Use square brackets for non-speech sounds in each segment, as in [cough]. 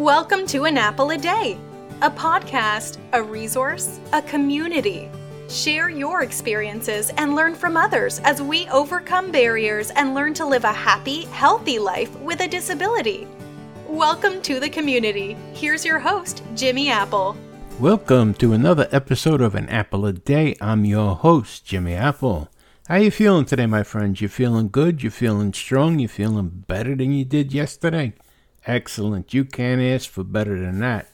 Welcome to An Apple a Day, a podcast, a resource, a community. Share your experiences and learn from others as we overcome barriers and learn to live a happy, healthy life with a disability. Welcome to the community. Here's your host, Jimmy Apple. Welcome to another episode of An Apple a Day. I'm your host, Jimmy Apple. How you feeling today, my friends? You feeling good? You feeling strong? You feeling better than you did yesterday? Excellent. You can't ask for better than that.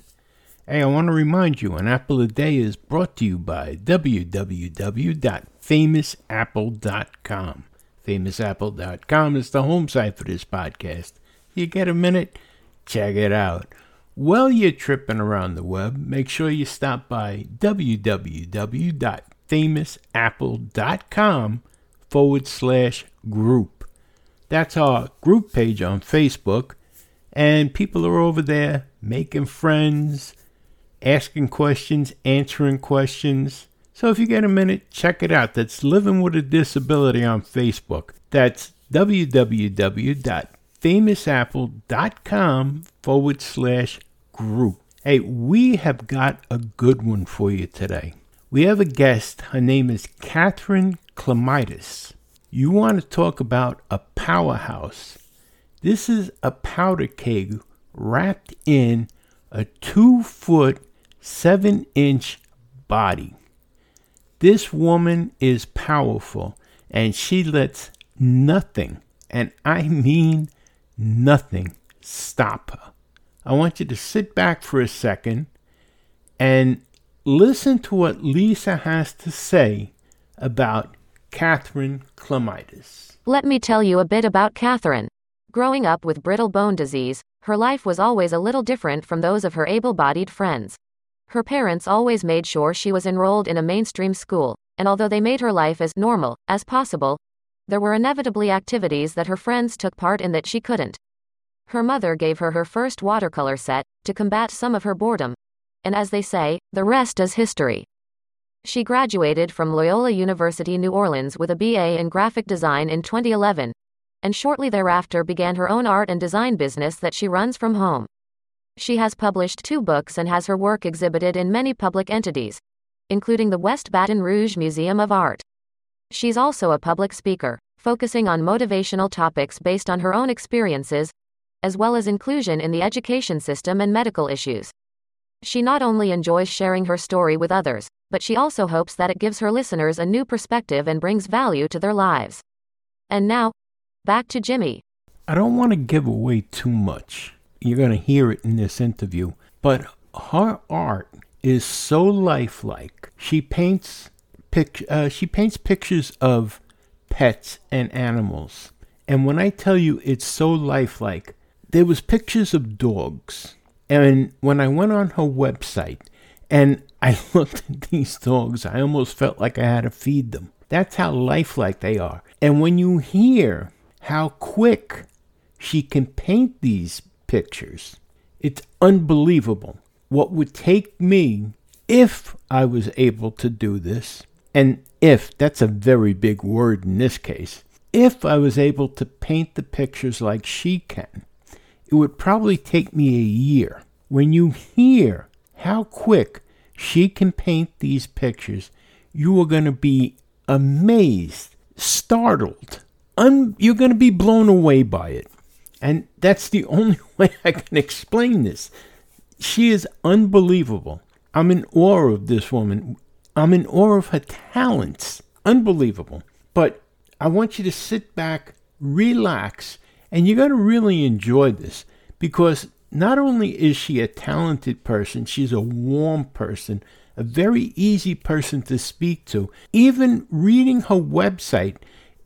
Hey, I want to remind you an apple a day is brought to you by www.famousapple.com. Famousapple.com is the home site for this podcast. You get a minute? Check it out. While you're tripping around the web, make sure you stop by www.famousapple.com forward slash group. That's our group page on Facebook and people are over there making friends, asking questions, answering questions. So if you get a minute, check it out. That's Living with a Disability on Facebook. That's www.famousapple.com forward slash group. Hey, we have got a good one for you today. We have a guest. Her name is Katherine Klimitas. You want to talk about a powerhouse this is a powder keg wrapped in a two foot, seven inch body. This woman is powerful and she lets nothing, and I mean nothing, stop her. I want you to sit back for a second and listen to what Lisa has to say about Katherine Klimitas. Let me tell you a bit about Katherine. Growing up with brittle bone disease, her life was always a little different from those of her able bodied friends. Her parents always made sure she was enrolled in a mainstream school, and although they made her life as normal as possible, there were inevitably activities that her friends took part in that she couldn't. Her mother gave her her first watercolor set to combat some of her boredom, and as they say, the rest is history. She graduated from Loyola University New Orleans with a BA in graphic design in 2011 and shortly thereafter began her own art and design business that she runs from home. She has published two books and has her work exhibited in many public entities, including the West Baton Rouge Museum of Art. She's also a public speaker, focusing on motivational topics based on her own experiences, as well as inclusion in the education system and medical issues. She not only enjoys sharing her story with others, but she also hopes that it gives her listeners a new perspective and brings value to their lives. And now, Back to Jimmy. I don't want to give away too much. You're going to hear it in this interview, but her art is so lifelike. She paints pic- uh, she paints pictures of pets and animals. And when I tell you it's so lifelike, there was pictures of dogs. And when I went on her website and I [laughs] looked at these dogs, I almost felt like I had to feed them. That's how lifelike they are. And when you hear how quick she can paint these pictures. It's unbelievable. What would take me, if I was able to do this, and if, that's a very big word in this case, if I was able to paint the pictures like she can, it would probably take me a year. When you hear how quick she can paint these pictures, you are going to be amazed, startled un- you're going to be blown away by it. And that's the [laughs] only way I can explain this. She is unbelievable. I'm in awe of this woman. I'm in awe of her talents. Unbelievable. But I want you to sit back, relax, and you're going to really enjoy this because not only is she a talented person, she's a warm person, a very easy person to speak to. Even reading her website,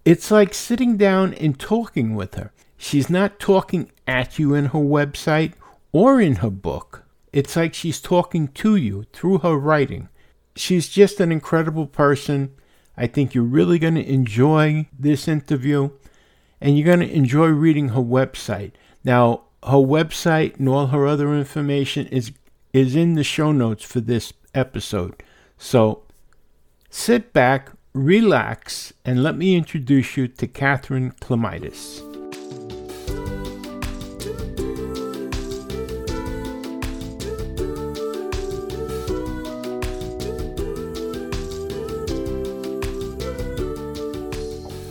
it's like sitting down and talking with her. She's not talking at you in her website or in her book. It's like she's talking to you through her writing. She's just an incredible person. I think you're really going to enjoy this interview and you're going to enjoy reading her website. Now, her website and all her other information is is in the show notes for this episode. So sit back, relax, and let me introduce you to Katherine Klimitas.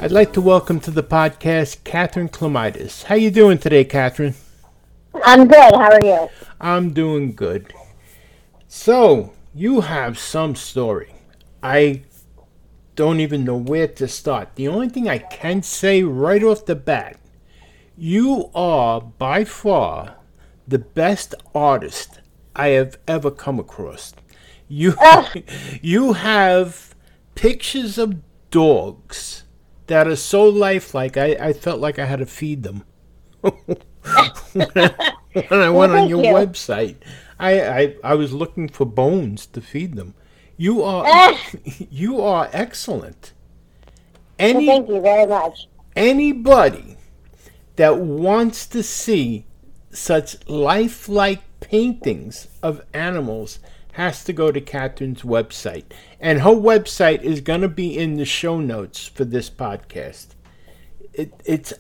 I'd like to welcome to the podcast Katherine Klimitas. How you doing today, Katherine? I'm good. How are you? I'm doing good. So you have some story. I don't even know where to start. The only thing I can say right off the bat, you are by far the best artist I have ever come across. You [laughs] [laughs] you have pictures of dogs that are so lifelike. I, I felt like I had to feed them. [laughs] when I, when I went on your you. website, I, I I was looking for bones to feed them. You are [laughs] you are excellent. Well, thank you very much. anybody that wants to see such lifelike paintings of animals has to go to Katherine's website. And her website is going to be in the show notes for this podcast. It, it's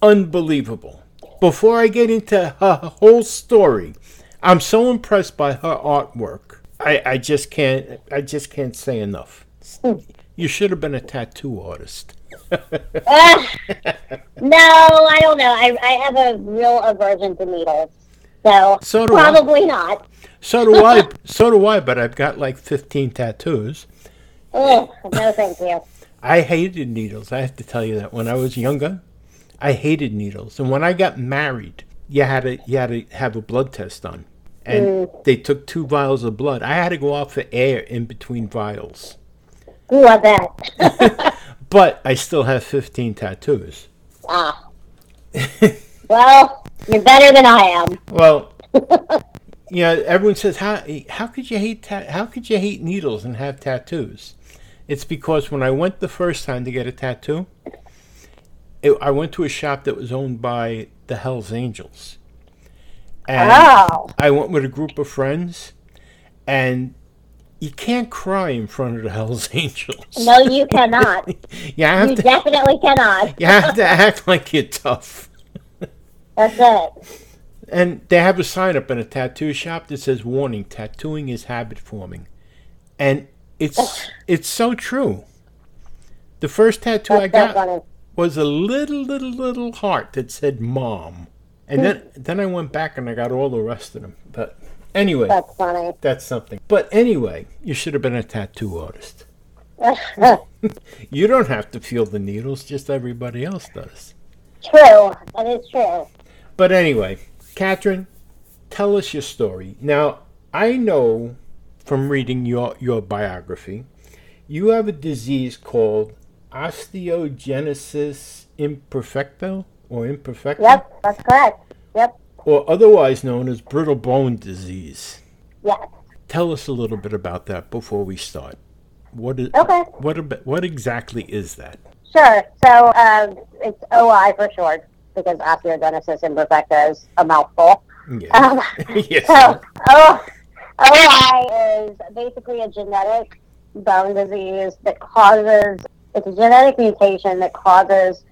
unbelievable. Before I get into her whole story, I'm so impressed by her artwork. I, I just can't I just can't say enough. You should have been a tattoo artist. Ah, no, I don't know. I, I have a real aversion to needles. So, So do I. probably not. So do I. [laughs] So do I. But I've got like 15 tattoos. Oh no, thank you. I hated needles. I have to tell you that. When I was younger, I hated needles. And when I got married, you had to you had to have a blood test done, and they took two vials of blood. I had to go out for air in between vials. Ooh, I bet. [laughs] [laughs] But I still have 15 tattoos. ah. [laughs] Well, you're better than I am. Well, you know, everyone says how how could you hate ta- how could you hate needles and have tattoos? It's because when I went the first time to get a tattoo, it, I went to a shop that was owned by the Hell's Angels, and Oh. I went with a group of friends, and you can't cry in front of the Hell's [laughs] Angels. No, you cannot. [laughs] you have You to definitely cannot. [laughs] you have to act like you're tough. That's it. And they have a sign up in a tattoo shop that says warning tattooing is habit forming. And it's it's so true. The first tattoo I That's so got was a little little little heart that said mom. And then then I went back and I got all the rest of them. But anyway, That's funny. that's something. But anyway, you should have been a tattoo artist. [laughs] You don't have to feel the needles, just everybody else does. true. That is true. But anyway, Katherine, tell us your story. Now, I know from reading your, your biography, you have a disease called osteogenesis imperfecta or imperfecta, Yep, that's correct. Yep. or otherwise known as brittle bone disease. Yes. Tell us a little bit about that before we start. What is Okay. what what exactly is that? Sure. So um, it's OI for short because osteogenesis imperfecta is a mouthful. Yeah. Um, [laughs] yes. so o, OI is basically a genetic bone disease that causes it's a genetic mutation that causes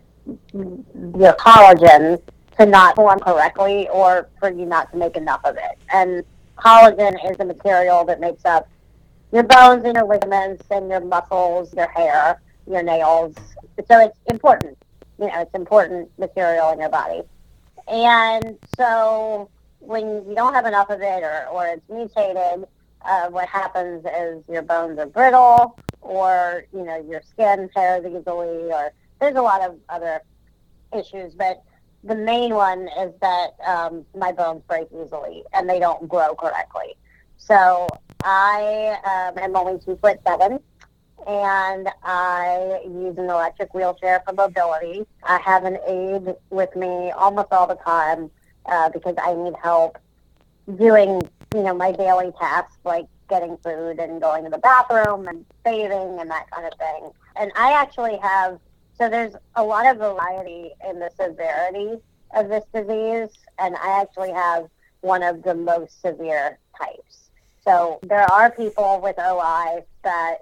your collagen to not form correctly or for you not to make enough of it. And collagen is the material that makes up your bones and your ligaments and your muscles, your hair, your nails. So it's important. You know, it's important material in your body. And so when you don't have enough of it or, or it's mutated, uh, what happens is your bones are brittle or, you know, your skin tears easily or there's a lot of other issues, but the main one is that um, my bones break easily and they don't grow correctly. So I um, am only two foot seven, and I use an electric wheelchair for mobility. I have an aide with me almost all the time uh, because I need help doing, you know, my daily tasks like getting food and going to the bathroom and bathing and that kind of thing. And I actually have so there's a lot of variety in the severity of this disease, and I actually have one of the most severe types. So there are people with OI that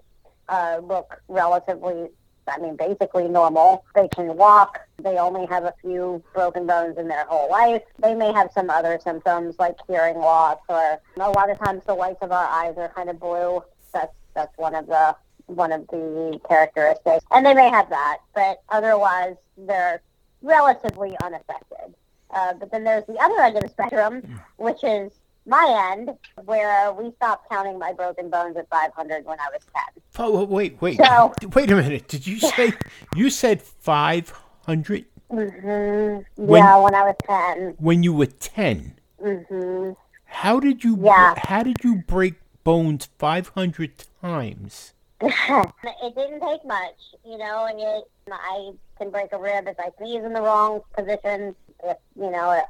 uh, look relatively, I mean, basically normal. They can walk. They only have a few broken bones in their whole life. They may have some other symptoms like hearing loss, or a lot of times the whites of our eyes are kind of blue. That's that's one of the one of the characteristics, and they may have that, but otherwise they're relatively unaffected. Uh, but then there's the other end of the spectrum, which is my end, where we stopped counting my broken bones at 500 when I was 10. Oh, wait, wait, So- wait a minute. Did you say you said five hundred hmm When- yeah, when I was 10. when you were ten? hmm How did you? Yeah. How did you break bones five hundred times? [laughs] it didn't take much, you know, and it, I can break a rib if I sneeze in the wrong position. If, you know, uh,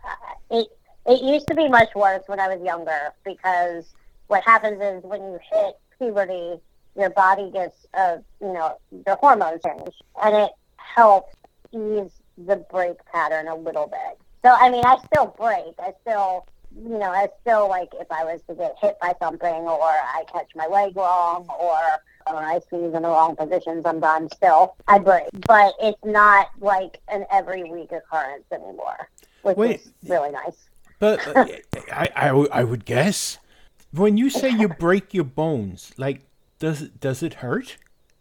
it, it used to be much worse when I was younger because what happens is when you hit puberty, your body gets, uh, you know, your hormones change, and it helps ease the break pattern a little bit. So, I mean, I still break. I still, you know, I still like if I was to get hit by something or I catch my leg wrong or or I squeeze in the wrong position sometimes still I break. But it's not like an every week occurrence anymore, which Wait. is really nice. But uh, [laughs] I, I, would- I would guess when you say you break your bones, like does it does it hurt?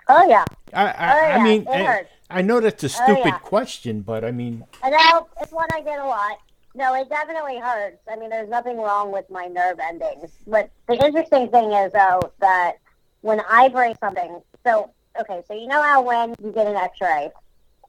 Oh yeah. I I, Oh, I mean, it I, hurts. I know that's a stupid yeah. question, but I mean, now it's one I get a lot. No, it definitely hurts. I mean, there's nothing wrong with my nerve endings. But the interesting thing is, though, that when I break something, so, okay, so you know how when you get an x ray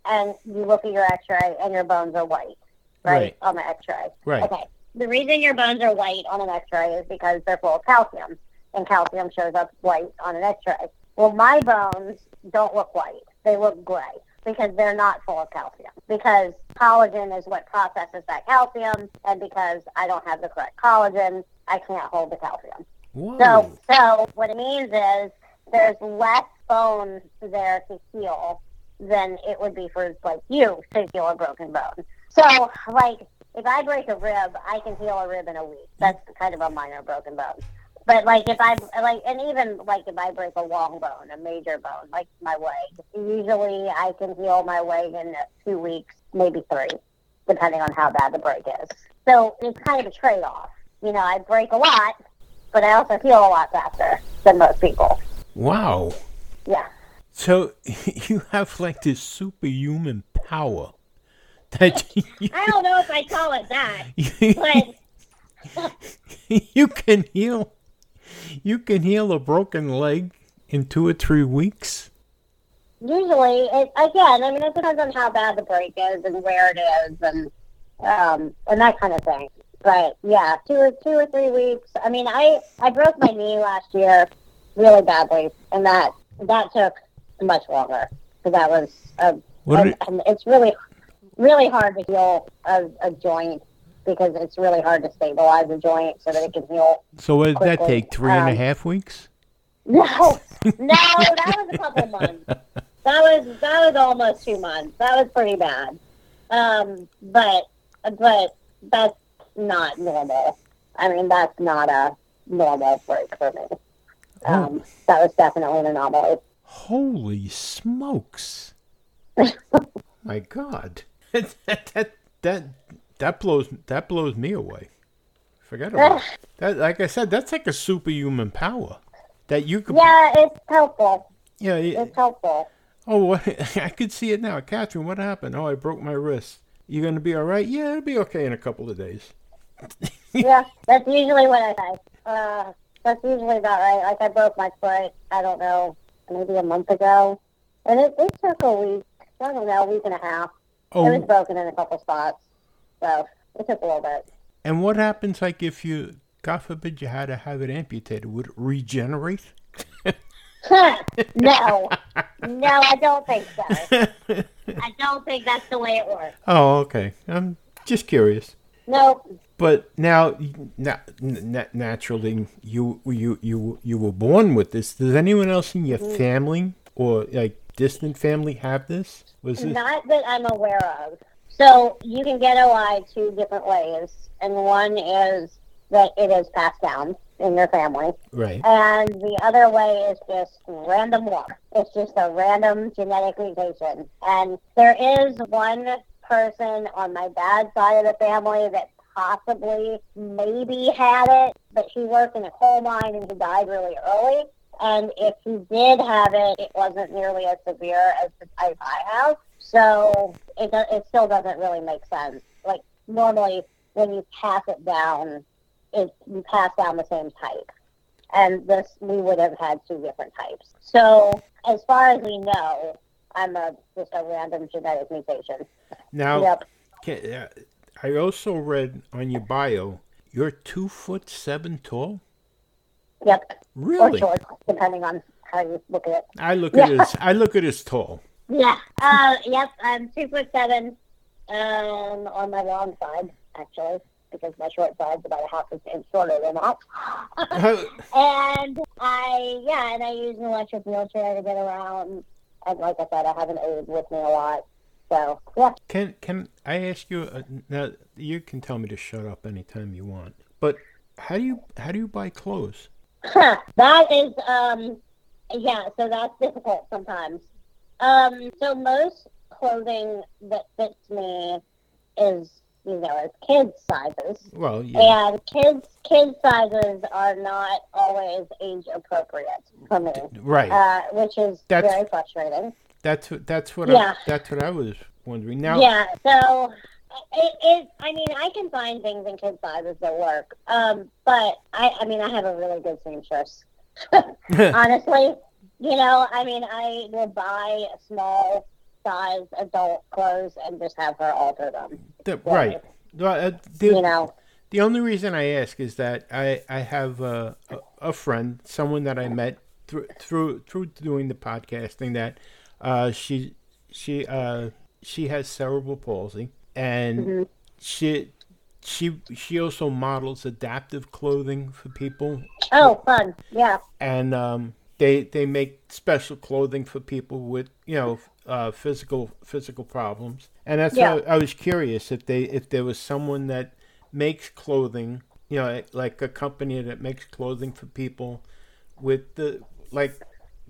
and you look at your x ray and your bones are white, right? Right. On the x ray. right? Okay. The reason your bones are white on an x ray is because they're full of calcium, and calcium shows up white on an x ray. Well, my bones don't look white, they look gray because they're not full of calcium. Because collagen is what processes that calcium, and because I don't have the correct collagen, I can't hold the calcium. Whoa. So, so what it means is there's less bone there to heal than it would be for like you to heal a broken bone. So, like if I break a rib, I can heal a rib in a week. That's kind of a minor broken bone. But like if I like, and even like if I break a long bone, a major bone, like my leg, usually I can heal my leg in two weeks, maybe three, depending on how bad the break is. So it's kind of a trade-off. You know, I break a lot, but I also heal a lot faster than most people. wow. Yeah. So [laughs] you have like this superhuman power that [laughs] you, I don't know if I call it that, but [laughs] you can heal. You can heal a broken leg in two or three weeks. usually, it, again, I mean, it depends on how bad the break is and where it is and um, and that kind of thing. But yeah, two or two or three weeks. I mean, I I broke my knee last year really badly, and that that took much longer because that was a, it- it's really really hard to heal a, a joint because it's really hard to stabilize a joint so that it can heal So what did that take? Three and a Um, half weeks? No, [laughs] no, that was a couple [laughs] months. That was that was almost two months. That was pretty bad. Um, but but that's not normal. I mean, that's not a normal break for me. Um, that was definitely an anomaly. Holy smokes! [laughs] My God, that, that that that blows that blows me away. Forget about it. [sighs] that. Like I said, that's like a superhuman power that you could. Yeah, it's helpful. Yeah. yeah. It's helpful. Oh, what? [laughs] I could see it now, Katherine. What happened? Oh, I broke my wrist. You gonna be all right? Yeah, it'll be okay in a couple of days. [laughs] Yeah, that's usually what I say. Uh, that's usually about right. Like I broke my foot. I don't know, maybe a month ago, and it, it took a week. I don't know, a week and a half. It was Oh, broken in a couple spots, so it took a little bit. and what happens like if you, God forbid, you had to have it amputated? Would it regenerate? [laughs] no, no, I don't think so. [laughs] I don't think that's the way it works. Oh, okay. I'm just curious. Nope. But now, na- na- naturally, you you you you were born with this. Does anyone else in your Mm-hmm. family or like distant family have this? Was this? Not that I'm aware of. So you can get OI two different ways, and one is that it is passed down in your family, Right. and the other way is just random luck. It's just a random genetic mutation, and there is one person on my dad's side of the family that possibly maybe had it, but she worked in a coal mine and she died really early. And if he did have it, it wasn't nearly as severe as the type I have. So it, it still doesn't really make sense. Like normally when you pass it down, it, you pass down the same type. And this, we would have had two different types. So as far as we know, I'm a, just a random genetic mutation. Now, Yep. ca- uh, I also read on your bio you're two foot seven tall. Yep. Really? Or short, depending on how you look at it. I look at it as I look at it as tall. Yeah. Uh, yep. I'm two foot seven um, on my long side, actually, because my short side's about a half an inch shorter than that. [laughs] and I, yeah, and I use an electric wheelchair to get around. And like I said, I have an aide with me a lot. So, yeah. Can can I ask you? Uh, now you can tell me to shut up anytime you want. But how do you how do you buy clothes? [laughs] that is, um, yeah, so that's difficult sometimes. Um, so most clothing that fits me is, you know, is kids sizes. Well, yeah, And kids kids sizes are not always age appropriate for me, right. uh, which is That's- very frustrating. That's what that's what yeah. I, that's what I was wondering. Now, Yeah, so it, it I mean I can find things in kid sizes that work. Um, but I I mean I have a really good seamstress. [laughs] [laughs] Honestly, you know, I mean I will buy small size adult clothes and just have her alter them. the- right. Well, uh, the, You know. The only reason I ask is that I I have a a, a friend, someone that I met through through through doing the podcasting that uh, she she uh, she has cerebral palsy and Mm-hmm. she she she also models adaptive clothing for people Oh, fun. Yeah. and um, they they make special clothing for people with you know uh, physical physical problems, and that's Yeah. why I was curious if they if there was someone that makes clothing, you know, like a company that makes clothing for people with the like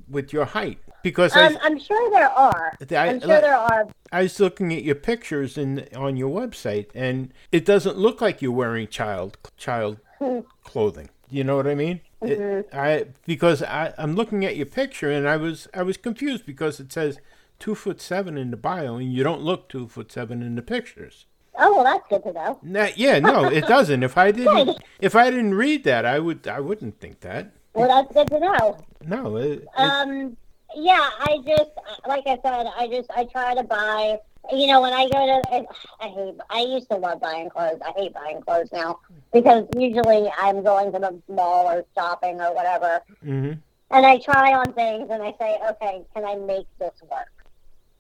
with your height, because Um, I, I'm sure there are. I- I'm sure there are. I was looking at your pictures in on your website, and it doesn't look like you're wearing child child [laughs] clothing. You know what I mean? It, I because I I'm looking at your picture, and I was I was confused because it says two foot seven in the bio, and you don't look two foot seven in the pictures. Oh, well, that's good to know. Nah, yeah, no, it [laughs] doesn't. If I didn't if I didn't read that, I would I wouldn't think that. Well, that's good to know. No, it, Um, yeah, I just like I said, I just I try to buy. You know, when I go to, I hate. I used to love buying clothes. I hate buying clothes now because usually I'm going to the mall or shopping or whatever, mhm. and I try on things and I say, okay, can I make this work?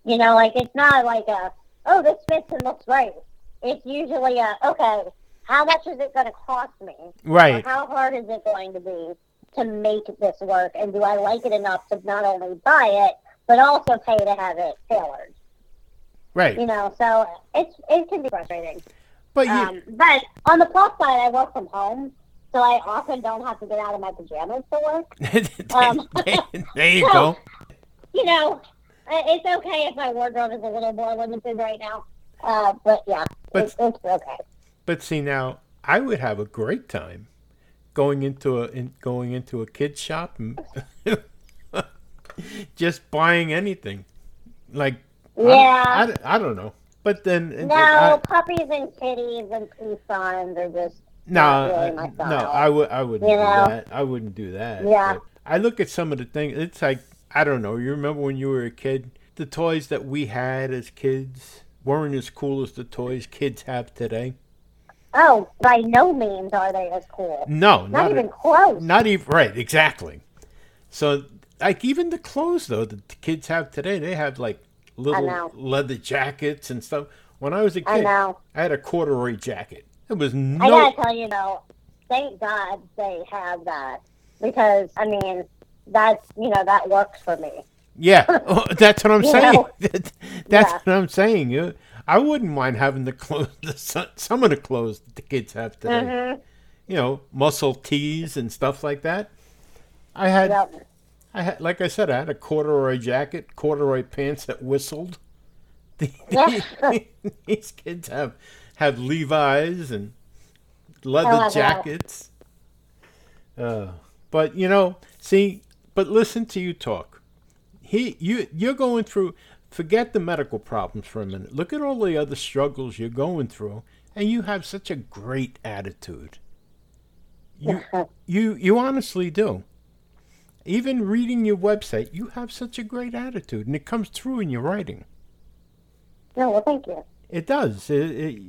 You know, like it's not like a, oh, this fits and looks right. It's usually a, okay, how much is it going to cost me? right. How hard is it going to be to make this work? And do I like it enough to not only buy it, but also pay to have it tailored? Right. You know, so it's it can be frustrating. But you, Um, but on the plus side, I work from home, so I often don't have to get out of my pajamas to work. [laughs] um, [laughs] there you [laughs] go. You know, it's okay if my wardrobe is a little more limited right now. Uh, but yeah, But- it's, it's okay. But see now, I would have a great time going into a in, going into a kid's shop and [laughs] just buying anything, like I don't- Yeah. I, don't- I don't know. But then No, I, puppies and kitties and peace signs are just no, really I- no. I would I wouldn't You do know? that. I wouldn't do that. Yeah. But I look at some of the things. It's like I don't know. You remember when you were a kid? The toys that we had as kids weren't as cool as the toys kids have today. Oh, by no means are they as cool. No, Not, not, even a- close. Not even right, exactly. So, like even the clothes though that the kids have today, they have like little leather jackets and stuff. When I was a kid, I. I had a corduroy jacket. It was no. I gotta tell you though, thank God they have that because I mean that's you know that works for me. yeah, [laughs] [laughs] that's what I'm saying. [laughs] that's Yeah. what I'm saying. I wouldn't mind having the clothes, [laughs] the, some- of the clothes that the kids have today. Mhm. You know, muscle tees and stuff like that. I had. I had, like I said, I had a corduroy jacket, corduroy pants that whistled. [laughs] These kids have have Levi's and Oh, leather jackets. Uh, but you know, see, but listen to you talk. He, you, you're going through. Forget the medical problems for a minute. Look at all the other struggles you're going through, and you have such a great attitude. You, [laughs] you, you honestly do. Even reading your website, you have such a great attitude, and it comes through in your writing. No, well, thank you. It does. It, it,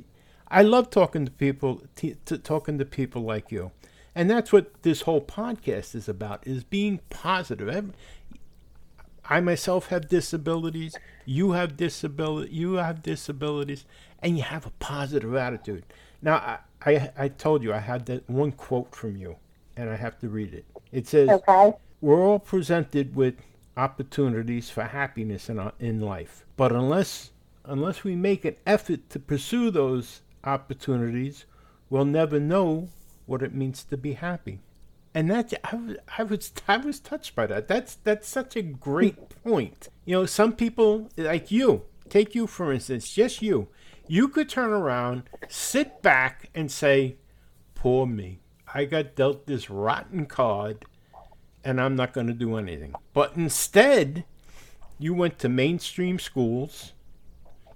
I love talking to people, t- to talking to people like you, and that's what this whole podcast is about: is being positive. I myself have disabilities. You have disability. You have disabilities, and you have a positive attitude. Now, I, I, I told you I had that one quote from you, and I have to read it. It says, Okay. "We're all presented with opportunities for happiness in our, in life, but unless unless we make an effort to pursue those opportunities, we'll never know what it means to be happy." And that I was, I was I was touched by that. That's that's such a great point. You know, some people like you, take you for instance, just you. You could turn around, sit back and say, "Poor me. I got dealt this rotten card and I'm not going to do anything." But instead, you went to mainstream schools.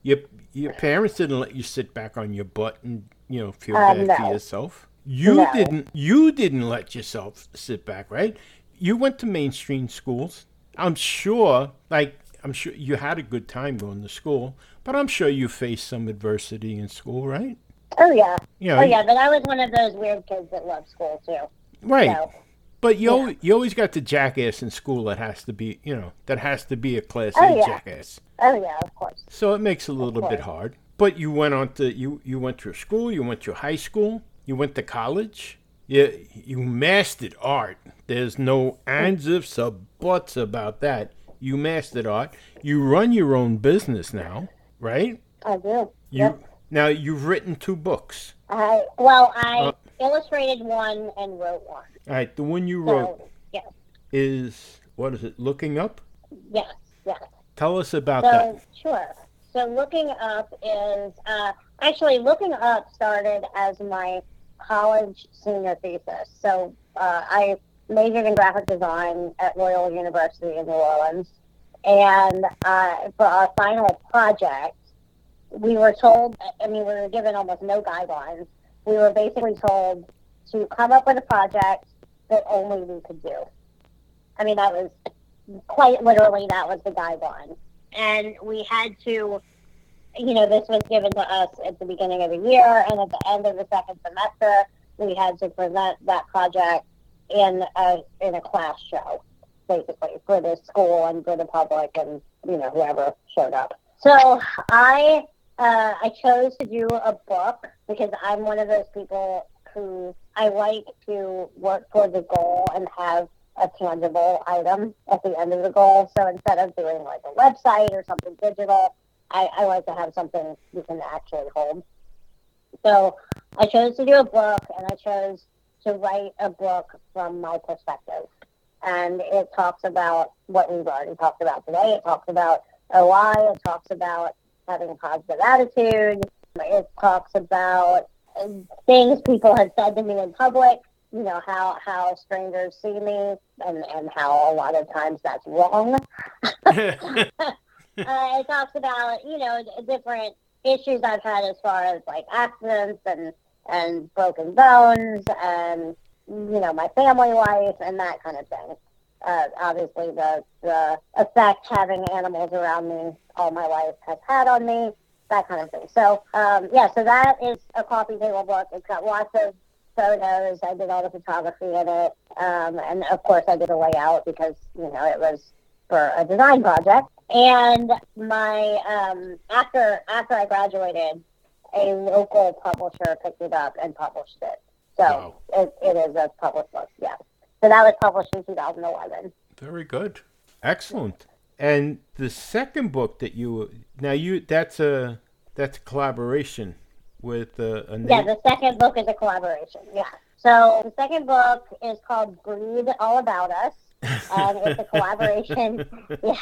Your your parents didn't let you sit back on your butt and, you know, feel Uh, bad for yourself. You No. didn't you didn't let yourself sit back, right? You went to mainstream schools. I'm sure like I'm sure you had a good time going to school, but I'm sure you faced some adversity in school, right? Oh yeah. Know, Oh yeah, but I was one of those weird kids that loved school too. right. So But you Yeah. always, you always got the jackass in school that has to be, you know, that has to be a class Oh, A yeah. jackass. oh yeah, of course. So it makes it a little bit hard. But you went on to you you went through school, you went to high school, you went to college. You you mastered art. There's no ands ifs or buts about that. You mastered art. You run your own business now, right? I do. You Yep. now you've written two books. I well, I Uh, illustrated one and wrote one. All right, the one you wrote So yes, is what is it? Looking up. yes, yes. Tell us about So that. sure. So looking up is uh, actually looking up started as my college senior thesis. So uh, I majored in graphic design at Loyola University in New Orleans, and uh, for our final project, we were told. I mean, we were given almost no guidelines. We were basically told to come up with a project that only we could do. I mean, that was quite literally that was the guideline and we had to, you know, this was given to us at the beginning of the year, and at the end of the second semester, we had to present that project in a in a class show, basically for the school and for the public and you know whoever showed up. So I uh, I chose to do a book because I'm one of those people who I like to work towards a goal and have a tangible item at the end of the goal. So instead of doing like a website or something digital, I, I like to have something you can actually hold. So I chose to do a book and I chose to write a book from my perspective. And it talks about what we've already talked about today. It talks about OI. It talks about having a positive attitude. It talks about things people have said to me in public you know how how strangers see me and and how a lot of times that's wrong [laughs] [laughs] [laughs] [laughs] uh, it talks about you know different issues i've had as far as like accidents and and broken bones and you know my family life and that kind of thing. Uh, obviously the the effect having animals around me all my life has had on me that kind of thing. So um, yeah so that is a coffee table book. It's got lots of photos. I did all the photography in it, um, and of course, I did a layout because you know it was for a design project. And my um, after after I graduated, a local publisher picked it up and published it. So Wow. it, it is a published book. Yeah. So that was published in 2011. Very good. Excellent. And the second book that you now you that's a that's a collaboration with uh, a Yeah, name. the second book is a collaboration. Yeah. So the second book is called Breed All About Us. And it's a [laughs] collaboration. yeah,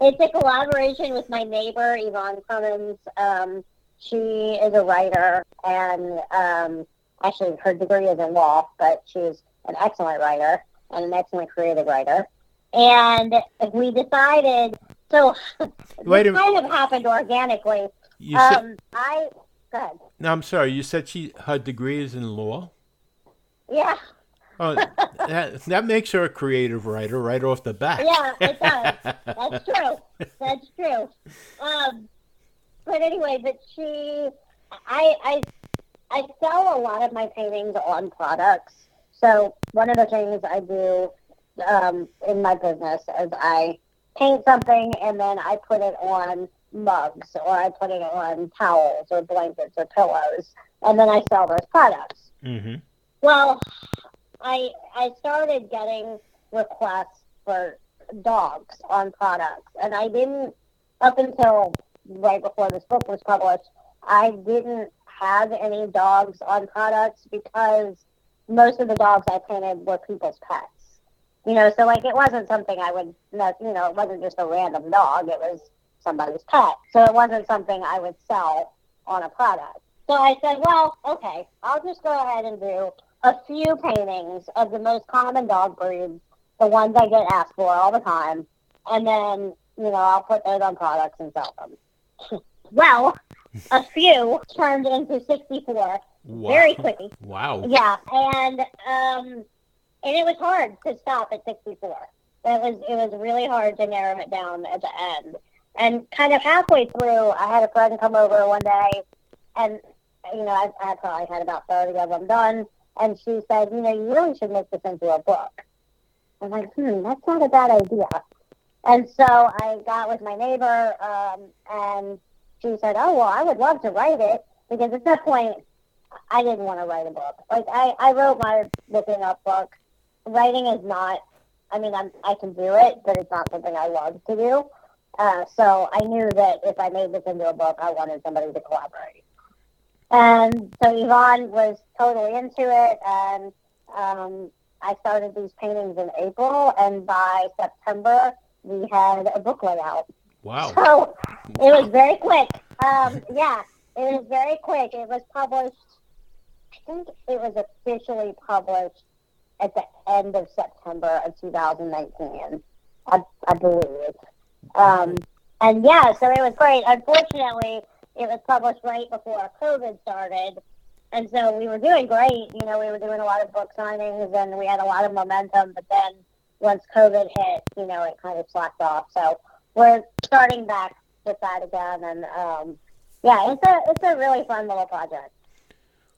it's a collaboration with my neighbor Yvonne Cummins. Um, she is a writer, and um, actually her degree is in law, but she's an excellent writer and an excellent creative writer. and we decided. So [laughs] Wait this kind of happened organically. You said, Um, I good. no, I'm sorry. You said she her degree is in law. Yeah, Oh, that that makes her a creative writer right off the bat. yeah, it does. [laughs] That's true. That's true. Um, but anyway, but she, I, I, I sell a lot of my paintings on products. So one of the things I do um, in my business is I paint something and then I put it on mugs or I put it on towels or blankets or pillows, and then I sell those products. Mm-hmm. Well, I I started getting requests for dogs on products, and I didn't up until right before this book was published. I didn't have any dogs on products because most of the dogs I painted were people's pets. You know, so like it wasn't something I would, you know, it wasn't just a random dog. It was somebody's pet. So it wasn't something I would sell on a product. So I said, well, okay, I'll just go ahead and do a few paintings of the most common dog breeds, the ones I get asked for all the time, and then, you know, I'll put those on products and sell them. [laughs] well, a few turned into 64 Wow. very quickly. Wow. Yeah, and um, and it was hard to stop at 64. It was it was really hard to narrow it down at the end. And kind of halfway through, I had a friend come over one day, and you know I, I probably had about 30 of them done, and she said, you know, you really should make this into a book. I'm like, hmm, that's not a bad idea. And so I got with my neighbor, um, and she said, oh well, I would love to write it because at that point I didn't want to write a book. Like I, I wrote my looking up book. Writing is not. I mean, I'm, I can do it, but it's not something I love to do. Uh, so I knew that if I made this into a book, I wanted somebody to collaborate. And so Yvonne was totally into it, and um, I started these paintings in April, and by September we had a book layout. Wow. So it was very quick. Um, yeah, it was very quick. It was published. I think it was officially published at the end of September of 2019. I, I believe. Um, and yeah, so it was great. Unfortunately, it was published right before COVID started. And so we were doing great. You know, we were doing a lot of book signings and we had a lot of momentum. But then once COVID hit, you know, it kind of slacked off. So we're starting back with that again. And um, yeah, it's a it's a really fun little project.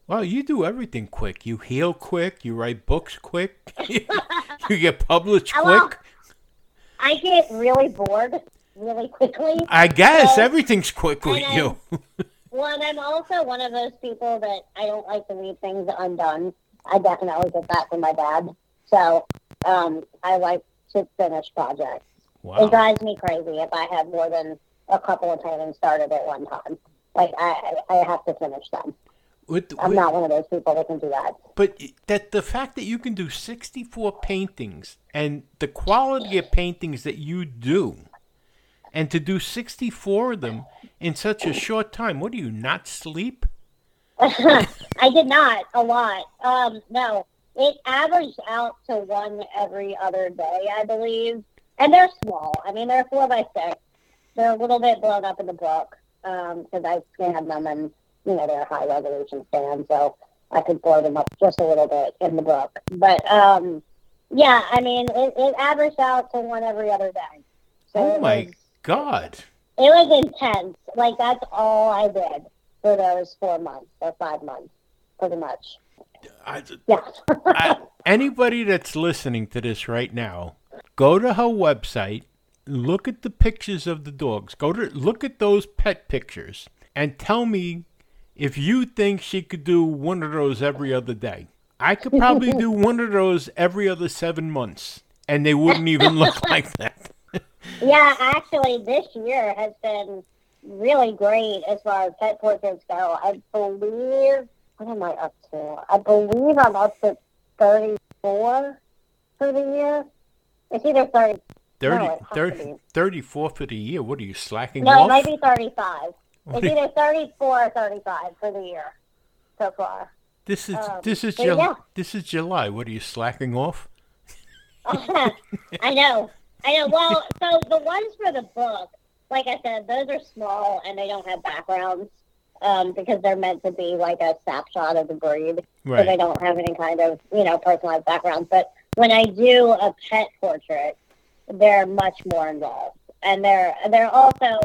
Well, you do everything quick. You heal quick. You write books quick. [laughs] you get published [laughs] quick. I get really bored really quickly. I guess Well, everything's quick with you. Well, and I'm also one of those people that I don't like to leave things undone. I definitely get that from my dad. So um, I like to finish projects. It drives me crazy if I have more than a couple of paintings started at one time. Like I, I I have to finish them. With, I'm with- not one of those people that can do that. But that the fact that you can do 64 paintings and the quality of paintings that you do, and to do 64 of them in such a short time, what do you not sleep? [laughs] I did not a lot. Um, no, it averaged out to one every other day, I believe. And they're small. I mean, they're four by six. They're a little bit blown up in the book because I scanned them and you know they're high resolution scans, so I could blow them up just a little bit in the book. But um, yeah, I mean, it, it averaged out to one every other day. So Oh my God. it was intense. Like that's all I did for those four months or five months, pretty much. I, Yeah. [laughs] I, anybody that's listening to this right now, go to her website, look at the pictures of the dogs. Go to look at those pet pictures and tell me if you think she could do one of those every other day. I could probably do [laughs] one of those every other 7 months and they wouldn't even look [laughs] like that. Yeah, actually, this year has been really great as far as pet portraits go. I believe, what am I up to? I believe I'm up to 34 for the year. It's either 30. 30, No, it 30 34 for the year. What are you slacking No, off? it might be 35. What It's either 34 or 35 for the year so far. this is um, this is July. yeah. This is July. What are you slacking off? [laughs] I know. I know. Well, so the ones for the book, like I said, those are small and they don't have backgrounds um, because they're meant to be like a snapshot of the breed. So they don't have any kind of, you know, personalized background. But when I do a pet portrait, they're much more involved. And they're they're also,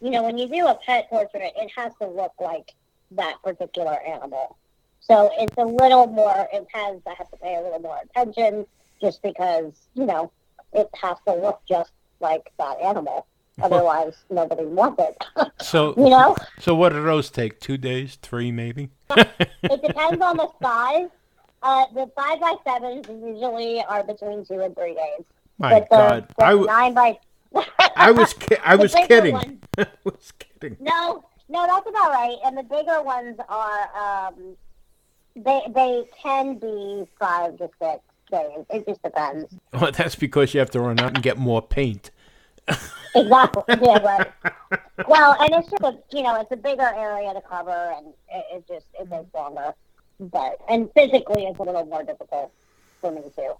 you know, when you do a pet portrait, it has to look like that particular animal. So it's a little more it has I have to pay a little more attention just because, you know, it has to look just like that animal. Otherwise nobody wants it. [laughs] So, you know? so what do those take? Two days, three, maybe? It depends on the size. Uh, the five by sevens usually are between two and three days. My but the, God, the I, w- nine by I was, ki- [laughs] I was kidding. [laughs] I was kidding. No, no, that's about right. And the bigger ones are um, they they can be five to six It just depends. [laughs] Well, that's because you have to run out and get more paint. Exactly. yeah, right. [laughs] Well, and it's just a you know it's a bigger area to cover, and it, it just it takes longer. But and physically, it's a little more difficult for me too.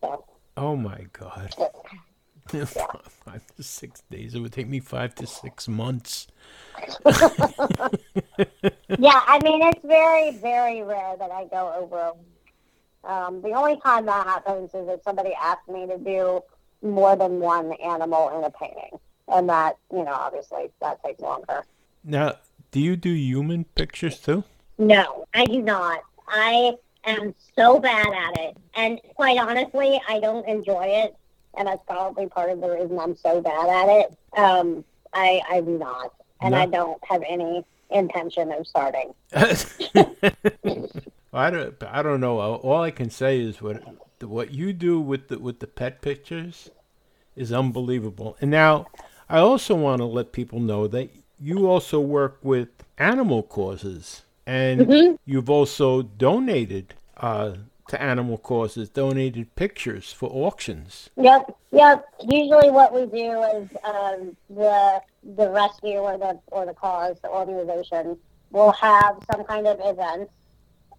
So. Oh my God. [laughs] five to six days. It would take me five to six months. yeah, I mean it's very, very rare that I go over. A week. Um, the only time that happens is if somebody asks me to do more than one animal in a painting, and that you know obviously that takes longer. Now, do you do human pictures too? No, I do not. I am so bad at it, and quite honestly, I don't enjoy it, and that's probably part of the reason I'm so bad at it. Um, I I do not, and No? I don't have any intention of starting. [laughs] [laughs] I don't. I don't know. All I can say is what what you do with the with the pet pictures is unbelievable. And now, I also want to let people know that you also work with animal causes, and Mhm. you've also donated uh, to animal causes, donated pictures for auctions. Yep, yep. Usually, what we do is um, the the rescue or the or the cause, the organization, will have some kind of event,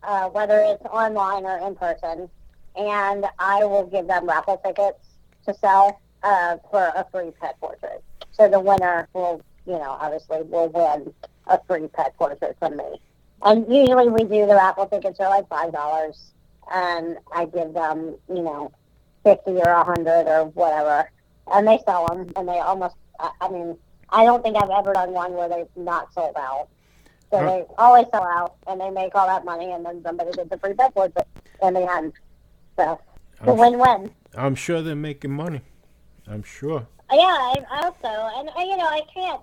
uh, whether it's online or in person, and I will give them raffle tickets to sell uh, for a free pet portrait. So the winner will, you know, obviously will win a free pet portrait from me. And usually, we do the raffle tickets are like five dollars, and I give them, you know, fifty or a hundred or whatever, and they sell them, and they almost. I, I mean, I don't think I've ever done one where they've not sold out. So Huh. they always sell out, and they make all that money, and then somebody gets a free pet portrait in the end. So it's a win-win. I'm sure they're making money. I'm sure. Yeah, I, hope. And I, you know, I can't.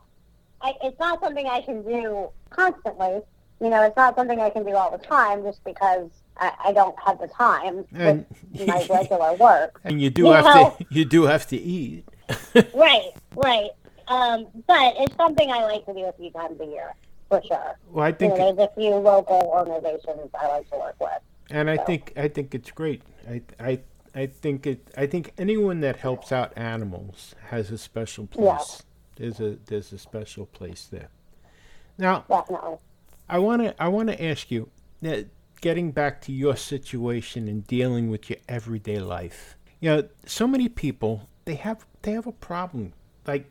I, it's not something I can do constantly. You know, it's not something I can do all the time, just because I, I don't have the time And with [laughs] my regular work. [laughs] and you do You have know- to you do have to eat. [laughs] Right, right. Um, but it's something I like to do a few times a year, for sure. Well, I You think know, there's a few local organizations I like to work with. And I So- think I think it's great. I I I think it. I think anyone that helps out animals has a special Yeah. place. There's a there's a special place there. Now Definitely. I want to I want to ask you, that getting back to your situation and dealing with your everyday life. You know, so many people they have they have a problem. Like,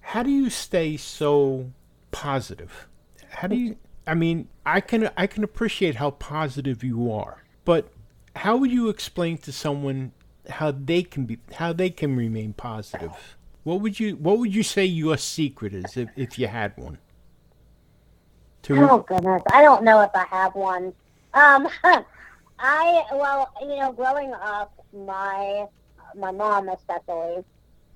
how do you stay so positive? How do you? I mean, I can I can appreciate how positive you are, but how would you explain to someone how they can be how they can remain positive? What would you What would you say your secret is if, if you had one? To Oh goodness, I don't know if I have one. Um, [laughs] I well, you know, growing up, my my mom especially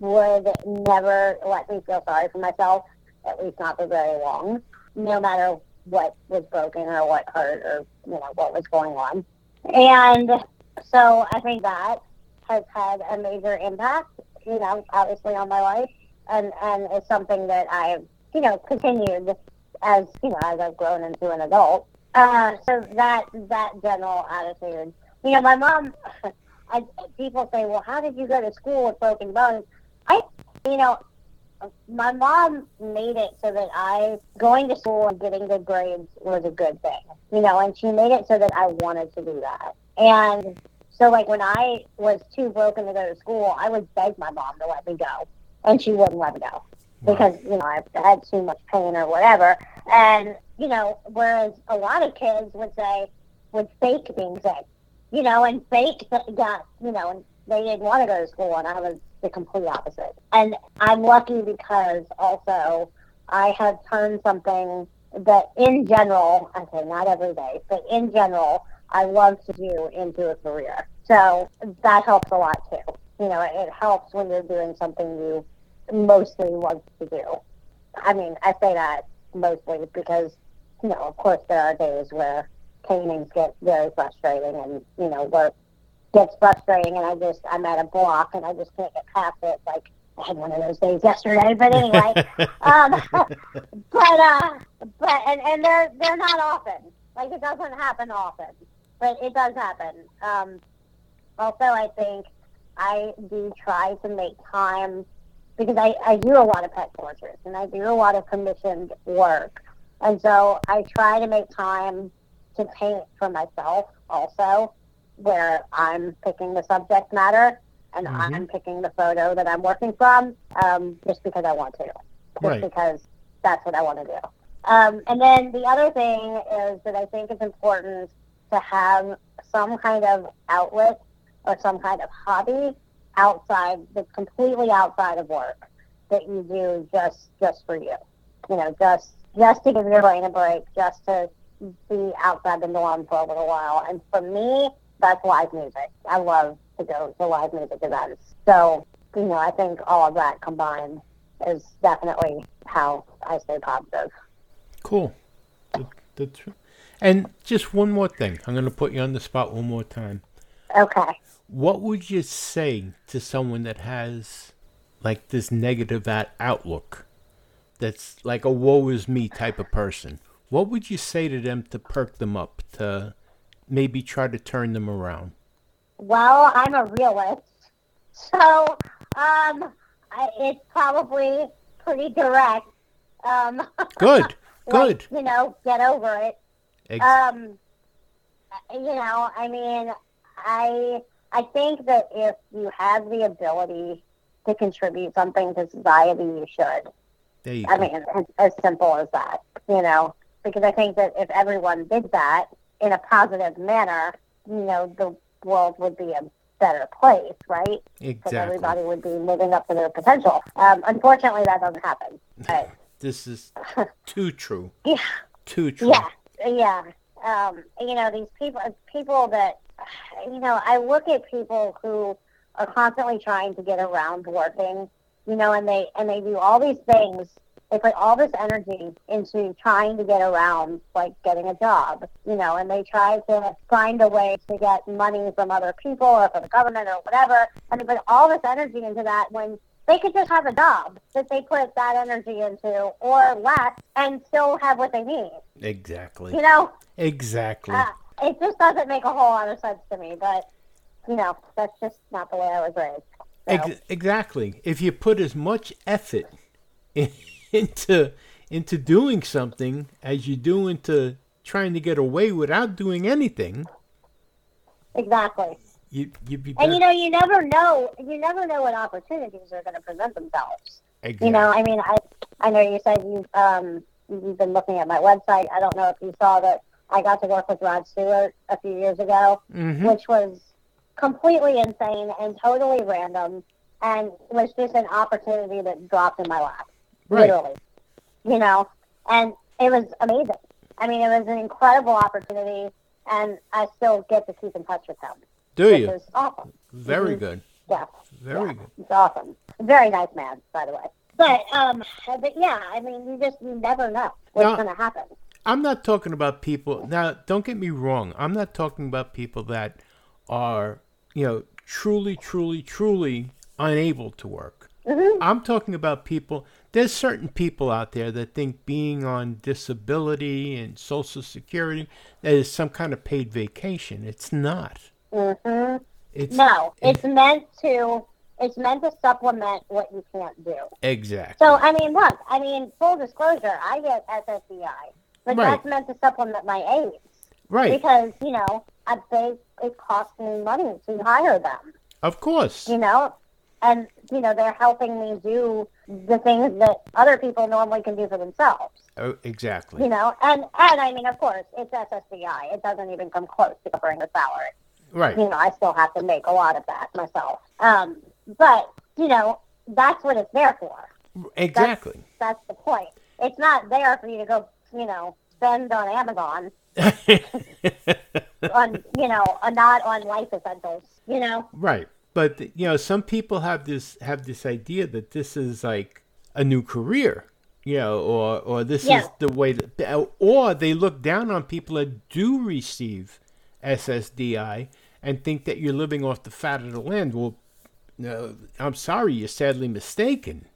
would never let me feel sorry for myself, at least not for very long, no matter what was broken or what hurt or you know what was going on. And so I think that has had a major impact, you know, obviously on my life, and and it's something that I've you know continued as you know as I've grown into an adult. Uh, so that that general attitude, you know, my mom. [laughs] I, people say, "Well, how did you go to school with broken bones?" I, you know, my mom made it so that I going to school and getting good grades was a good thing, you know, and she made it so that I wanted to do that. And So like when I was too broken to go to school, I would beg my mom to let me go, and she wouldn't let me go because you know I had too much pain or whatever. And you know, whereas a lot of kids would say would fake being sick, you know, and fake that got you know, and they didn't want to go to school, and I was the complete opposite. And I'm lucky because also I have turned something that in general, okay, not every day, but in general, I love to do into a career. So that helps a lot too. You know, it helps when you're doing something you mostly love to do. I mean, I say that mostly because, you know, of course there are days where paintings get very frustrating and, you know, work gets frustrating and I just, I'm at a block and I just can't get past it. Like, I had one of those days yesterday, but anyway, [laughs] um, [laughs] but, uh, but, and, and they're, they're not often. Like, it doesn't happen often, but it does happen. Um, also, I think I do try to make time because I, I do a lot of pet portraits and I do a lot of commissioned work. And so I try to make time to paint for myself also, where I'm picking the subject matter and Mhm. I'm picking the photo that I'm working from um, just because I want to, just Right. because that's what I want to do. Um, and then the other thing is that I think it's important to have some kind of outlet or some kind of hobby outside that's completely outside of work that you do just just for you. You know, just just to give your brain a break, just to be outside the norm for a little while. And for me, that's live music. I love to go to live music events. So, you know, I think all of that combined is definitely how I stay positive. Cool. That- That's and just one more thing. I'm going to put you on the spot one more time. Okay. What would you say to someone that has like this negative outlook? That's like a woe is me type of person. What would you say to them to perk them up to maybe try to turn them around? Well, I'm a realist, so um, I, it's probably pretty direct. Um, Good. [laughs] like, Good. you know, get over it. Ex- Um, you know, I mean, I I think that if you have the ability to contribute something to society, you should. there you I go. mean, it's as simple as that, you know, because I think that if everyone did that in a positive manner, you know, the world would be a better place, right? Exactly. Because everybody would be living up to their potential. Um, unfortunately, that doesn't happen. But [laughs] This is [laughs] too true. yeah, Too true. yeah, yeah. Um, you know, these people, people that, you know, I look at people who are constantly trying to get around working, you know, and they and they do all these things. They put all this energy into trying to get around, like getting a job, you know, and they try to find a way to get money from other people or from the government or whatever, and they put all this energy into that when they could just have a job that they put that energy into or less and still have what they need. Exactly. You know, Exactly. uh, it just doesn't make a whole lot of sense to me, but you know, that's just not the way I was raised. So, Ex- exactly. If you put as much effort in, [laughs] [laughs] into into doing something as you do into trying to get away without doing anything, exactly. you you'd be And you know, you never know. You never know what opportunities are going to present themselves. exactly. You know, I mean, I I know you said you um you've been looking at my website. I don't know if you saw that I got to work with Rod Stewart a few years ago, Mhm. which was completely insane and totally random, and was just an opportunity that dropped in my lap. Right. literally. You know, and it was amazing. I mean, it was an incredible opportunity, and I still get to keep in touch with him, Do you? is awesome. Very Mhm. good. Yeah, Very yeah, good. It's awesome. Very nice man, by the way. But um, but yeah, I mean, you just you never know what's going to happen. I'm not talking about people now. Don't get me wrong. I'm not talking about people that are you know truly, truly, truly unable to work. Mhm. I'm talking about people. There's certain people out there that think being on disability and Social Security that is some kind of paid vacation. It's not. hmm It's No, it's meant to. It's meant to supplement what you can't do. exactly So I mean, look, I mean, full disclosure, I get SSDI, but Right. that's meant to supplement my aides. right. because you know I bake it costs me money to hire them. Of course. You know, and you know they're helping me do the things that other people normally can do for themselves. Oh, exactly. You know, and and I mean, of course, it's SSDI. It doesn't even come close to covering the salary. Right. You know, I still have to make a lot of that myself. Um, but you know, that's what it's there for. Exactly. That's, that's the point. It's not there for you to go, you know, spend on Amazon [laughs] on, you know, not on life essentials. You know. right. But you know, some people have this have this idea that this is like a new career. You know, or or this Yeah. is the way that, or they look down on people that do receive SSDI and think that you're living off the fat of the land. Well, no, I'm sorry, you're sadly mistaken.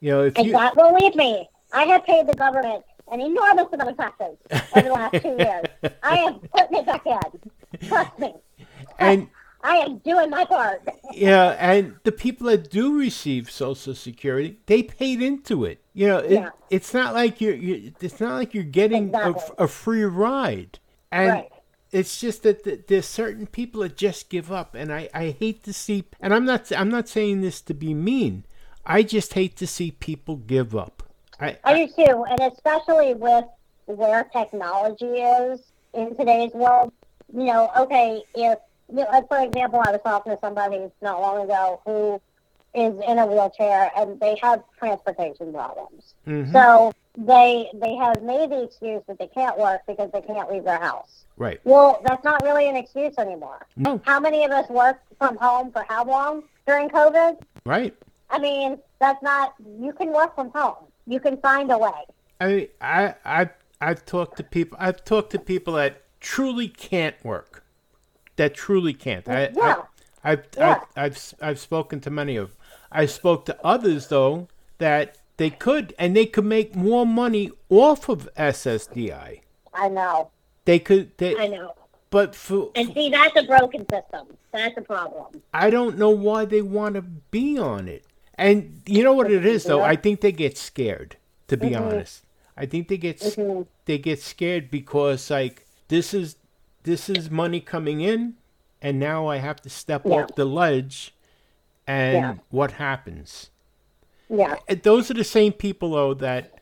You know, if you Exactly. Believe me, I have paid the government an enormous amount of taxes over the last two years. I am putting it back in. Trust me. [laughs] and I am doing my part. [laughs] Yeah, and the people that do receive Social Security, they paid into it. You know, it, Yeah. it's not like you're, you it's not like you're getting a, Exactly. a free ride, and Right. it's just that th- there's certain people that just give up, and I, I hate to see. And I'm not I'm not saying this to be mean. I just hate to see people give up. I, I do too, and especially with where technology is in today's world. You know, okay, if you know, like, for example, I was talking to somebody not long ago who is in a wheelchair and they have transportation problems. Mhm. So they they have made the excuse that they can't work because they can't leave their house. right. Well, that's not really an excuse anymore. No. How many of us worked from home for how long during COVID? Right. I mean, that's not. You can work from home. You can find a way. I I I I've talked to people. I've talked to people that truly can't work. That truly can't. I, Yeah. I, I've, Yeah. I've I've I've spoken to many of. I spoke to others though that they could and they could make more money off of SSDI. I know. They could. They, I know. but for And see, that's a broken system. That's a problem. I don't know why they want to be on it. And you know what it is though? I think they get scared, to be honest. I think they get Mhm. they get scared because like this is this is money coming in and now I have to step Yeah. off the ledge and Yeah. what happens? Yeah. Eh, those are the same people though that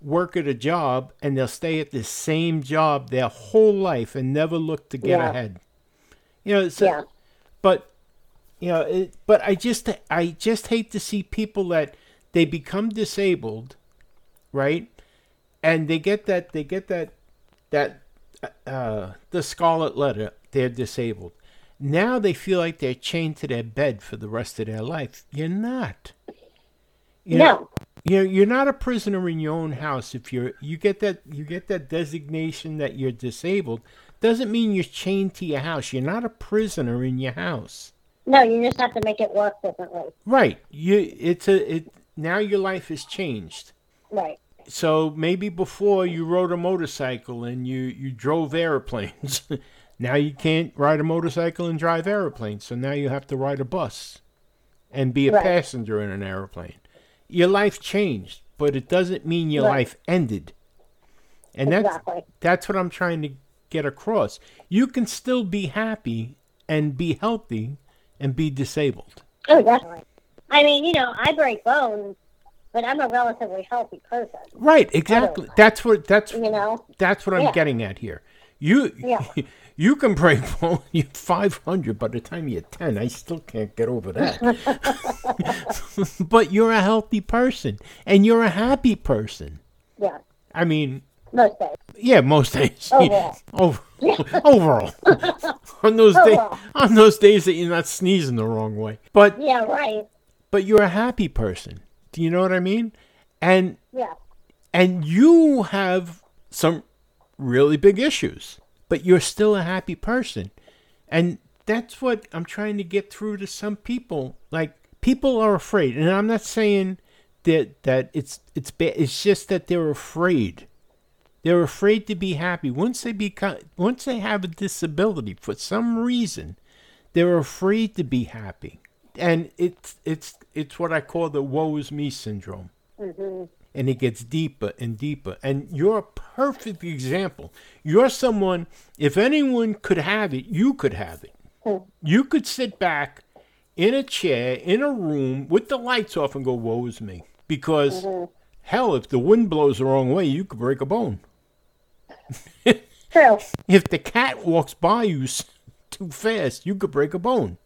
work at a job and they'll stay at the same job their whole life and never look to get Yeah. ahead. You know, so Yeah. but you know, it, but I just I just hate to see people that they become disabled, right? And they get that they get that that uh the scarlet letter, they're disabled. Now they feel like they're chained to their bed for the rest of their life. You're not. You No. you're you're not a prisoner in your own house if you're you get that you get that designation that you're disabled doesn't mean you're chained to your house. You're not a prisoner in your house. No, you just have to make it work differently. Right. You it's a it now your life has changed. Right. So maybe before you rode a motorcycle and you you drove airplanes. [laughs] now you can't ride a motorcycle and drive airplanes. So now you have to ride a bus and be a Right. passenger in an airplane. Your life changed, but it doesn't mean your Right. life ended. And that's that's what I'm trying to get across. You can still be happy and be healthy and be disabled. Oh, definitely. I mean, you know, I break bones, but I'm a relatively healthy person. Right, exactly. That's what that's You know. that's what I'm Yeah. getting at here. You Yeah. [laughs] you can pray you're [laughs] 500 by the time you're 10. I still can't get over that. [laughs] but you're a healthy person and you're a happy person. Yeah. I mean, Most days. yeah, most days. Overall. Over, overall. on those days on those days that you're not sneezing the wrong way. But Yeah. Right. but you're a happy person. Do you know what I mean? And Yeah. and you have some really big issues, but you're still a happy person. And that's what I'm trying to get through to some people. Like people are afraid, and I'm not saying that that it's it's bad. It's just that they're afraid. They're afraid to be happy. Once they become once they have a disability for some reason, they're afraid to be happy. And it's it's it's what I call the woe is me syndrome. hmm and it gets deeper and deeper. And you're a perfect example. You're someone, if anyone could have it, you could have it. You could sit back in a chair, in a room, with the lights off and go, woe is me. Because, hell, if the wind blows the wrong way, you could break a bone. True. [laughs] If the cat walks by you too fast, you could break a bone.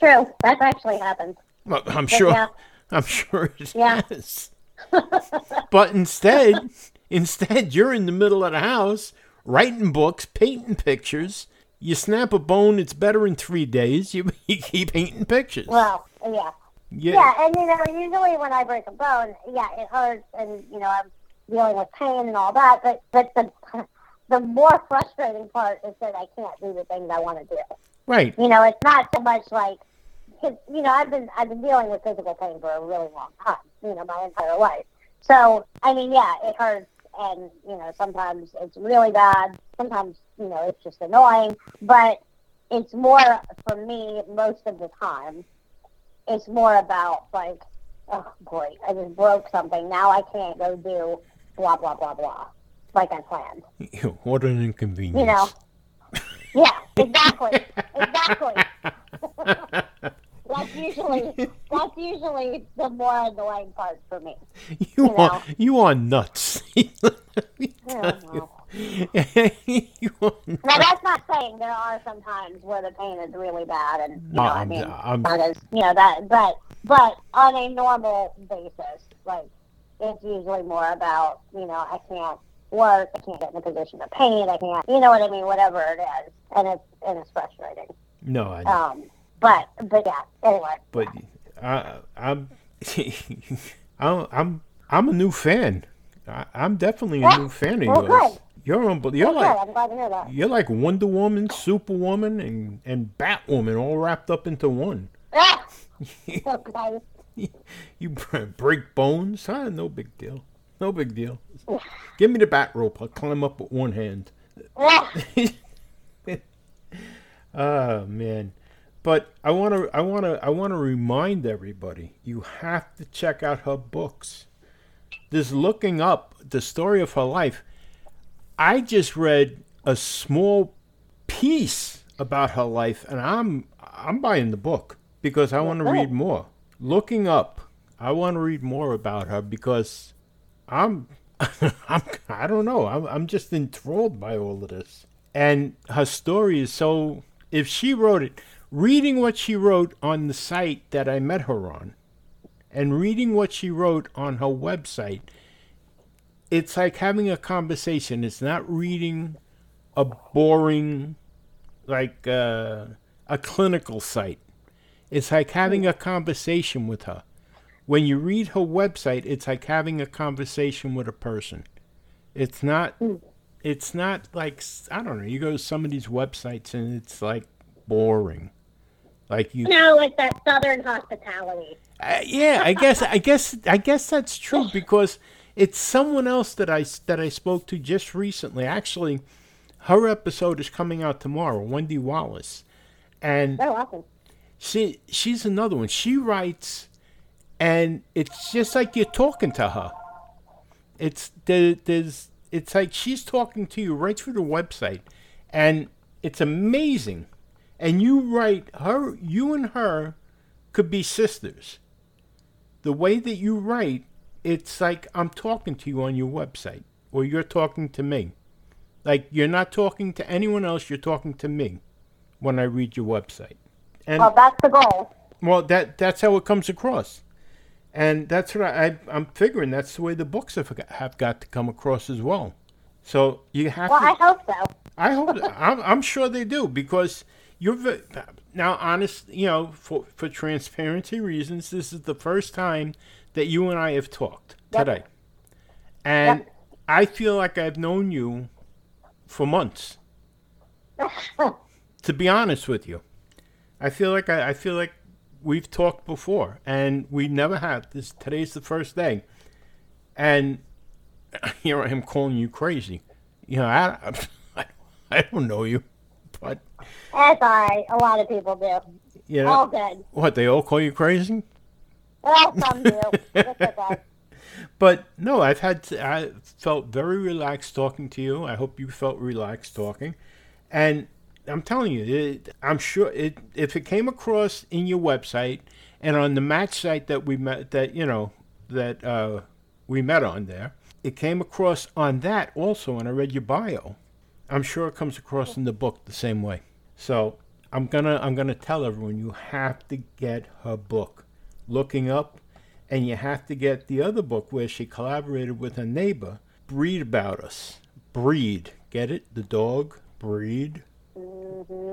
True. That's actually happened. Well, I'm sure. yeah. [laughs] I'm sure it Yeah. has. [laughs] but instead, instead, you're in the middle of the house writing books, painting pictures. You snap a bone, it's better in three days. You, [laughs] you keep painting pictures. Well, yeah. Yeah. Yeah, and you know, usually when I break a bone, yeah, it hurts, and you know, I'm dealing with pain and all that. But but the the more frustrating part is that I can't do the things I want to do. Right. You know, it's not so much like, you know, I've been I've been dealing with physical pain for a really long time. You know, my entire life. So I mean, yeah, it hurts, and you know, sometimes it's really bad. Sometimes you know, it's just annoying. But it's more for me most of the time. It's more about like, oh great, I just broke something. Now I can't go do blah blah blah blah like I planned. [laughs] What an inconvenience. You know. Yeah, exactly. exactly. [laughs] that's usually [laughs] that's usually the more annoying part for me. You, you are know. you are nuts. [laughs] Let me tell no. you. [laughs] you are nuts. Now that's not saying there are some times where the pain is really bad, and you know, I I'm- mean, I'm- not as you know that, but but on a normal basis, like it's usually more about you know I can't work, I can't get in a position of pain, I can't, you know what I mean, whatever it is, and it's and it's frustrating. No, I Um, but but yeah, anyway, but I, I'm, [laughs] I'm, I'm, I'm a new fan. I, I'm definitely a new fan of yours. You're You're good. like I'm glad to hear that. you're like Wonder Woman, Superwoman, and and Batwoman all wrapped up into one. Ah! [laughs] okay. [laughs] You break bones, huh? No big deal. No big deal. Give me the bat rope. I'll climb up with one hand. Oh man. But I want to I want to I want to remind everybody you have to check out her books. This looking up the story of her life. I just read a small piece about her life and I'm I'm buying the book because I want to oh. read more. Looking up, I want to read more about her because I'm, [laughs] I'm I don't know. I'm, I'm just enthralled by all of this. And her story is so. If she wrote it, reading what she wrote on the site that I met her on, and reading what she wrote on her website, it's like having a conversation. It's not reading a boring, like uh, a clinical site. It's like having a conversation with her. When you read her website, it's like having a conversation with a person. It's not. It's not like I don't know. You go to some of these websites and it's like boring. Like you, No, like that southern hospitality. uh, yeah, I guess I guess I guess that's true [laughs] because it's someone else that I that I spoke to just recently. Actually, her episode is coming out tomorrow. Wendy Wallace, and Oh, awesome. she she's another one. She writes, and it's just like you're talking to her. It's there, there's it's like she's talking to you right through the website, and it's amazing. And you write her, you and her could be sisters. The way that you write, it's like I'm talking to you on your website, or you're talking to me. Like you're not talking to anyone else, you're talking to me when I read your website. And Well, that's the goal. well, that that's how it comes across, and that's what I, I I'm figuring. That's the way the books have got, have got to come across as well. So you have Well, to. I hope so. I hope I'm, I'm sure they do because you're ve- now honest. You know, for for transparency reasons, this is the first time that you and I have talked Yep. today, and Yep. I feel like I've known you for months. [laughs] to be honest with you, I feel like I, I feel like we've talked before, and we never have. This today's the first day, and [laughs] here I am calling you crazy. You know, I, [laughs] I, I don't know you, That's all right. A lot of people do. you All good. what? They all call you crazy. Well, some do. [laughs] Okay. but no, I've had I felt very relaxed talking to you. I hope you felt relaxed talking, and I'm telling you, it, I'm sure it if it came across in your website and on the match site that we met that you know that uh, we met on there, it came across on that also, and I read your bio. I'm sure it comes across in the book the same way. So I'm gonna I'm gonna tell everyone you have to get her book, Looking Up, and you have to get the other book where she collaborated with a neighbor, Breed About Us. Breed, get it? The dog breed.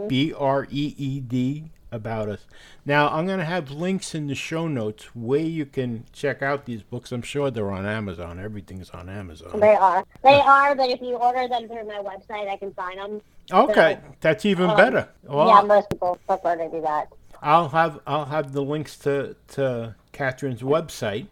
B R E E D about us. Now I'm gonna have links in the show notes where you can check out these books. I'm sure they're on Amazon. Everything's on Amazon. They are. They are, but if you order them through my website, I can sign them. Okay, that's even Um, better. Well, yeah, most people prefer to do that. I'll have I'll have the links to to Katherine's website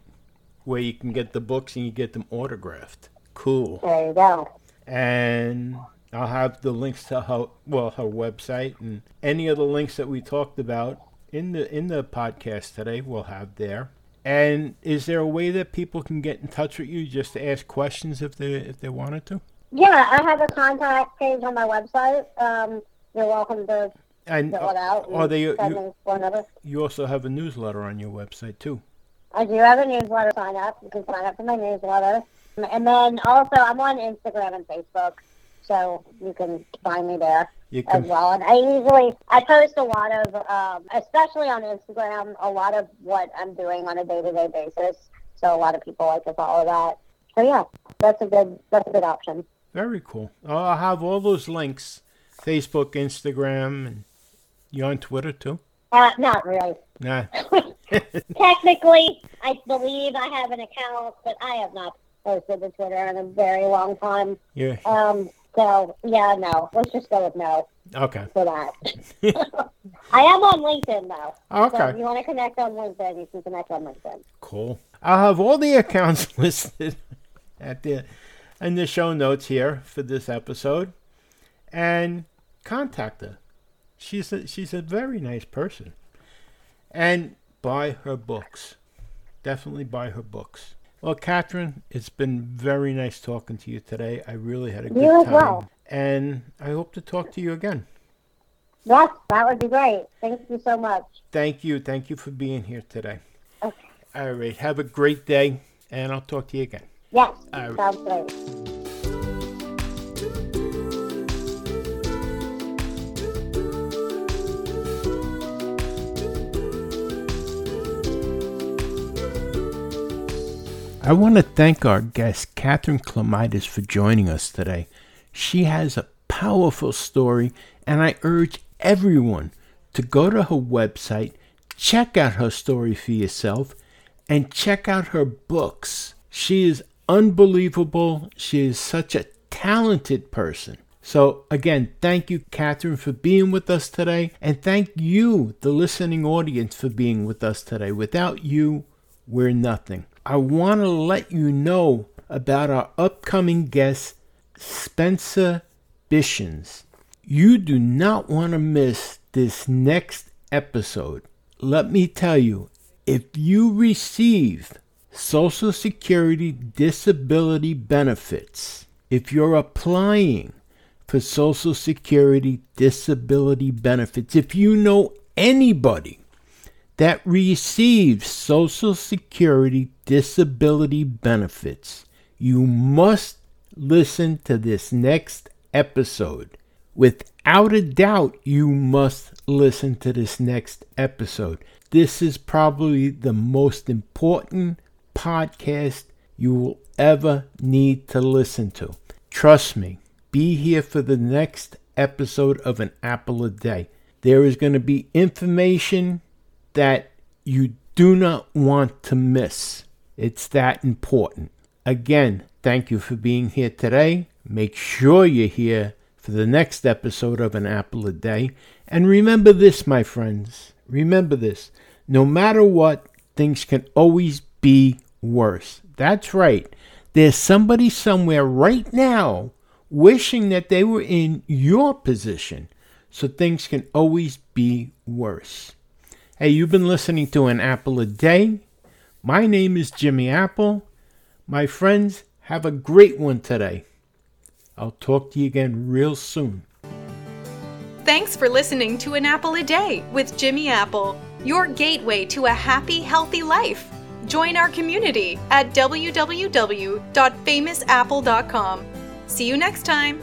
where you can get the books and you get them autographed. Cool. There you go. And I'll have the links to her well her website and any of the links that we talked about in the in the podcast today we'll have there. And is there a way that people can get in touch with you just to ask questions if they if they wanted to? Yeah, I have a contact page on my website. Um, you're welcome to And fill it out. are they you, me phone number. you also have a newsletter on your website too. I do have a newsletter sign up. You can sign up for my newsletter. And then also, I'm on Instagram and Facebook, so you can find me there You as well. And I usually I post a lot of, um, especially on Instagram, a lot of what I'm doing on a day-to-day basis. So a lot of people like to follow that. So yeah, that's a good that's a good option. Very cool. I'll have all those links Facebook, Instagram, and you on Twitter too? Uh, not really. Nah. [laughs] [laughs] Technically, I believe I have an account, but I have not posted to Twitter in a very long time. Yeah. Um, so yeah, no. Let's just go with no Okay. for that. [laughs] I am on LinkedIn though. So if Okay. you want to connect on LinkedIn, you can connect on LinkedIn. Cool. I'll have all the accounts listed at the in the show notes here for this episode, and contact her. She's a, she's a very nice person, and buy her books. Definitely buy her books. Well, Katherine, it's been very nice talking to you today. I really had a good You as time, well. and I hope to talk to you again. Yes, that would be great. Thank you so much. Thank you. Thank you for being here today. Okay. All right. Have a great day, and I'll talk to you again. Yes, Uh, sounds great. I want to thank our guest, Katherine Klimitas, for joining us today. She has a powerful story, and I urge everyone to go to her website, check out her story for yourself, and check out her books. She is unbelievable. She is such a talented person. So, again, thank you, Katherine, for being with us today. And thank you, the listening audience, for being with us today. Without you, we're nothing. I want to let you know about our upcoming guest, Spencer Bishens. You do not want to miss this next episode. Let me tell you, if you receive Social Security disability benefits, if you're applying for Social Security disability benefits, if you know anybody that receives Social Security disability benefits, you must listen to this next episode. Without a doubt, you must listen to this next episode. This is probably the most important podcast you will ever need to listen to. Trust me, be here for the next episode of An Apple a Day. There is going to be information that you do not want to miss. It's that important. Again, thank you for being here today. Make sure you're here for the next episode of An Apple a Day. And remember this, my friends. Remember this. No matter what, things can always be worse. That's right. There's somebody somewhere right now wishing that they were in your position. So things can always be worse. Hey, you've been listening to An Apple a Day. My name is Jimmy Apple. My friends, have a great one today. I'll talk to you again real soon. Thanks for listening to An Apple a Day with Jimmy Apple, your gateway to a happy, healthy life. Join our community at www.famousapple.com. See you next time.